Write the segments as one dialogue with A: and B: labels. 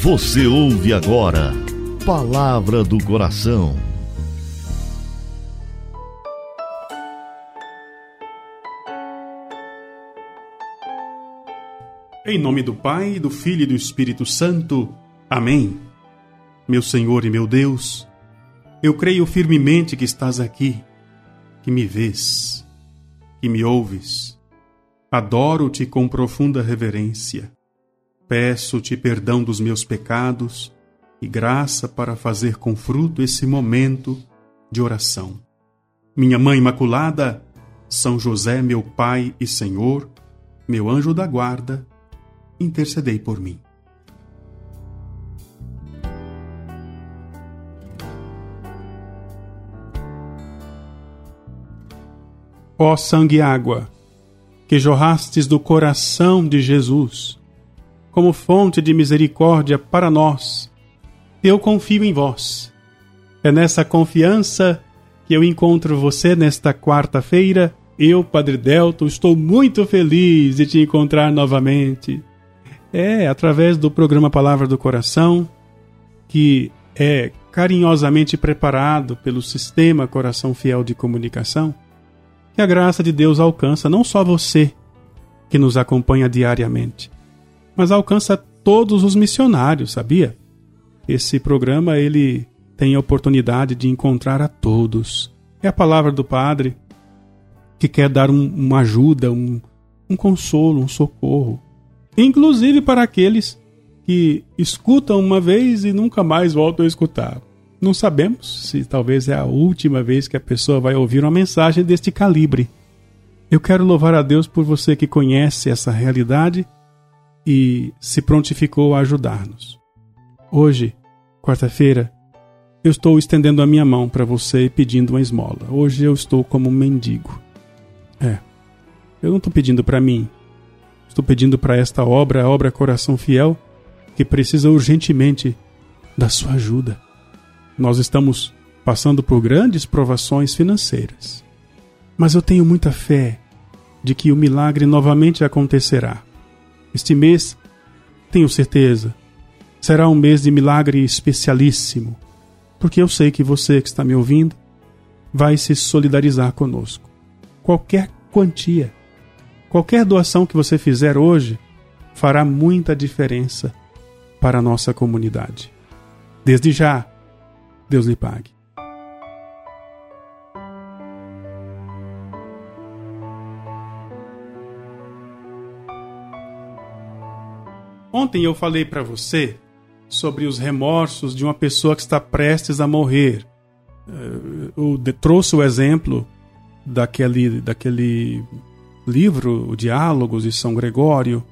A: Você ouve agora Palavra do Coração.
B: Em nome do Pai, do Filho e do Espírito Santo. Amém. Meu Senhor e meu Deus, eu creio firmemente que estás aqui, que me vês, que me ouves. Adoro-te com profunda reverência. Peço-te perdão dos meus pecados e graça para fazer com fruto esse momento de oração. Minha Mãe Imaculada, São José, meu Pai e Senhor, meu anjo da guarda, intercedei por mim. Ó sangue e água, que jorrastes do coração de Jesus, como fonte de misericórdia para nós, eu confio em vós. É nessa confiança que eu encontro você nesta quarta-feira. Eu, Padre Delto, estou muito feliz de te encontrar novamente. É através do programa Palavra do Coração, que é carinhosamente preparado pelo Sistema Coração Fiel de Comunicação, que a graça de Deus alcança não só você, que nos acompanha diariamente, mas alcança todos os missionários, sabia? Esse programa ele tem a oportunidade de encontrar a todos. É a palavra do Padre que quer dar um, uma ajuda, um, um consolo, um socorro, inclusive para aqueles que escutam uma vez e nunca mais voltam a escutar. Não sabemos se talvez é a última vez que a pessoa vai ouvir uma mensagem deste calibre. Eu quero louvar a Deus por você que conhece essa realidade e se prontificou a ajudar-nos. Hoje, quarta-feira, eu estou estendendo a minha mão para você e pedindo uma esmola. Hoje eu estou como um mendigo. É, eu não estou pedindo para mim. Estou pedindo para esta obra, a obra Coração Fiel, que precisa urgentemente da sua ajuda. Nós estamos passando por grandes provações financeiras. Mas eu tenho muita fé de que o milagre novamente acontecerá. Este mês, tenho certeza, será um mês de milagre especialíssimo, porque eu sei que você que está me ouvindo vai se solidarizar conosco. Qualquer quantia, qualquer doação que você fizer hoje fará muita diferença para a nossa comunidade. Desde já, Deus lhe pague. Ontem eu falei para você sobre os remorsos de uma pessoa que está prestes a morrer. Eh, eu trouxe o exemplo daquele, daquele livro, o Diálogos de São Gregório,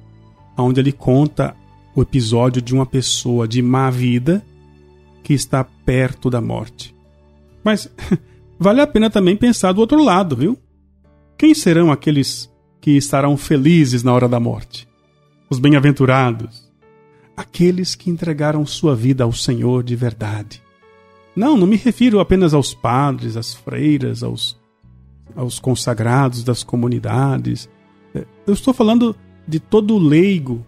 B: onde ele conta o episódio de uma pessoa de má vida que está perto da morte. Mas vale a pena também pensar do outro lado, viu? Quem serão aqueles que estarão felizes na hora da morte? Os bem-aventurados, aqueles que entregaram sua vida ao Senhor de verdade. Não, não me refiro apenas aos padres, às freiras, aos, aos consagrados das comunidades. É, eu estou falando de todo leigo,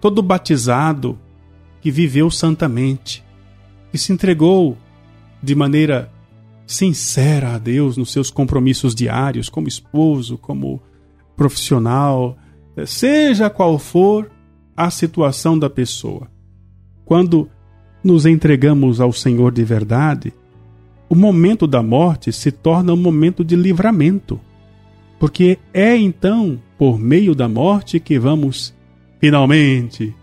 B: todo batizado que viveu santamente, que se entregou de maneira sincera a Deus nos seus compromissos diários, como esposo, como profissional, seja qual for a situação da pessoa. Quando nos entregamos ao Senhor de verdade, o momento da morte se torna um momento de livramento, porque é então por meio da morte que vamos, finalmente,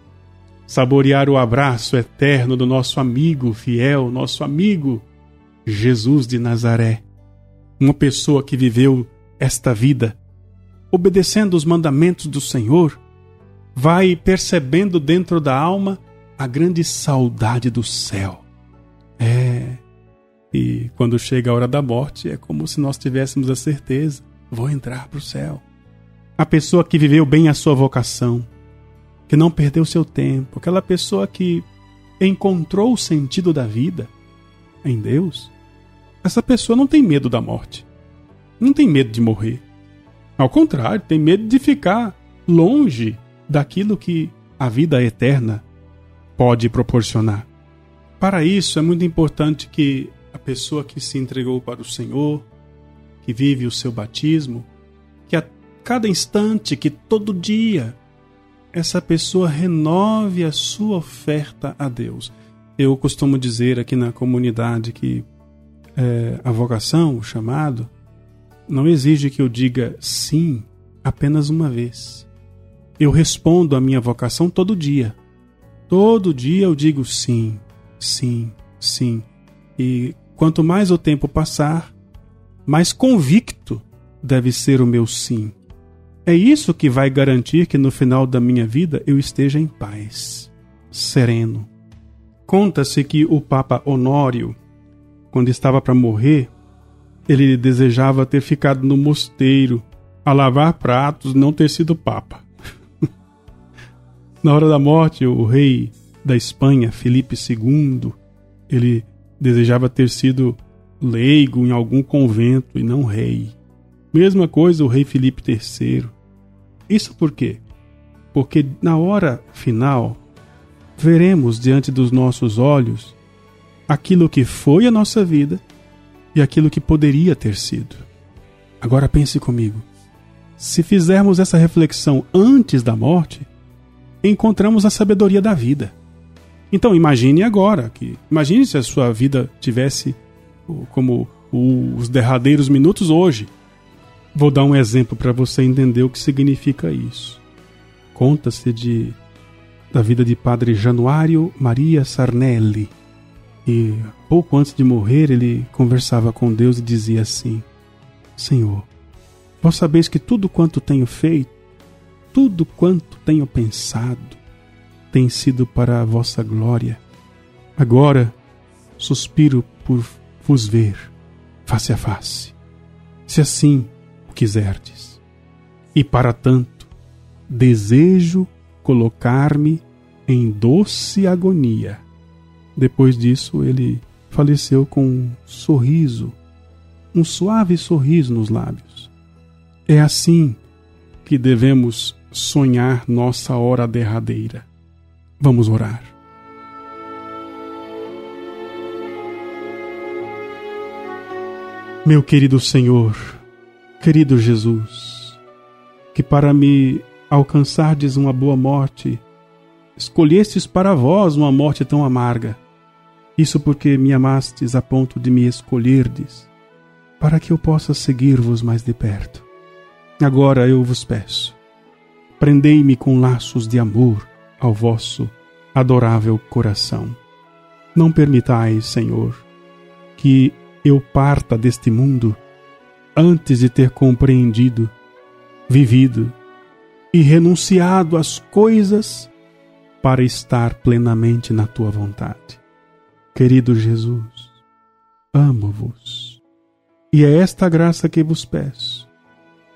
B: saborear o abraço eterno do nosso amigo fiel, nosso amigo Jesus de Nazaré. Uma pessoa que viveu esta vida obedecendo os mandamentos do Senhor, vai percebendo dentro da alma a grande saudade do céu. É. E quando chega a hora da morte, é como se nós tivéssemos a certeza: vou entrar para o céu. A pessoa que viveu bem a sua vocação, que não perdeu seu tempo, aquela pessoa que encontrou o sentido da vida em Deus, essa pessoa não tem medo da morte, não tem medo de morrer. Ao contrário, tem medo de ficar longe daquilo que a vida eterna pode proporcionar. Para isso, é muito importante que a pessoa que se entregou para o Senhor, que vive o seu batismo, que a cada instante, que todo dia, essa pessoa renove a sua oferta a Deus. Eu costumo dizer aqui na comunidade que é, a vocação, o chamado, não exige que eu diga sim apenas uma vez. Eu respondo à minha vocação todo dia. Todo dia eu digo sim, sim, sim. E quanto mais o tempo passar, mais convicto deve ser o meu sim. É isso que vai garantir que no final da minha vida eu esteja em paz, sereno. Conta-se que o Papa Honório, quando estava para morrer, ele desejava ter ficado no mosteiro a lavar pratos, não ter sido Papa. Na hora da morte, o rei da Espanha, Felipe II, ele desejava ter sido leigo em algum convento e não rei. Mesma coisa o rei Felipe III. Isso por quê? Porque na hora final veremos diante dos nossos olhos aquilo que foi a nossa vida e aquilo que poderia ter sido. Agora pense comigo. Se fizermos essa reflexão antes da morte, encontramos a sabedoria da vida. Então imagine agora que imagine se a sua vida tivesse como os derradeiros minutos hoje. Vou dar um exemplo para você entender o que significa isso. Conta-se de da vida de Padre Januário Maria Sarnelli. E pouco antes de morrer, ele conversava com Deus e dizia assim: Senhor, vós sabeis que tudo quanto tenho feito, tudo quanto tenho pensado, tem sido para a vossa glória. Agora suspiro por vos ver face a face, se assim quiserdes. E para tanto, desejo colocar-me em doce agonia. Depois disso, ele faleceu com um sorriso, um suave sorriso nos lábios. É assim que devemos sonhar nossa hora derradeira. Vamos orar. Meu querido Senhor, Querido Jesus, que para me alcançardes uma boa morte, escolhestes para vós uma morte tão amarga. Isso porque me amastes a ponto de me escolherdes, para que eu possa seguir-vos mais de perto. Agora eu vos peço, prendei-me com laços de amor ao vosso adorável coração. Não permitais, Senhor, que eu parta deste mundo antes de ter compreendido, vivido e renunciado às coisas para estar plenamente na tua vontade. Querido Jesus, amo-vos. E é esta graça que vos peço,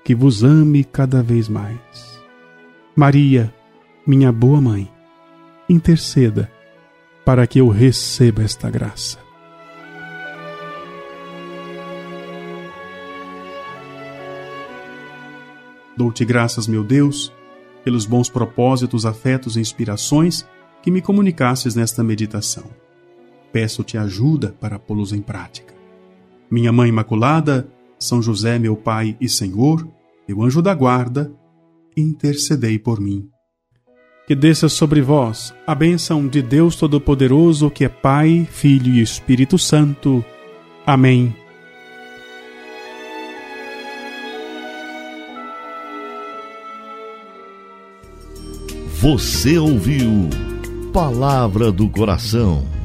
B: que vos ame cada vez mais. Maria, minha boa mãe, interceda para que eu receba esta graça. Dou-te graças, meu Deus, pelos bons propósitos, afetos e inspirações que me comunicasses nesta meditação. Peço-te ajuda para pô-los em prática. Minha Mãe Imaculada, São José, meu Pai e Senhor, meu anjo da guarda, intercedei por mim. Que desça sobre vós a bênção de Deus Todo-Poderoso, que é Pai, Filho e Espírito Santo. Amém.
A: Você ouviu Palavra do Coração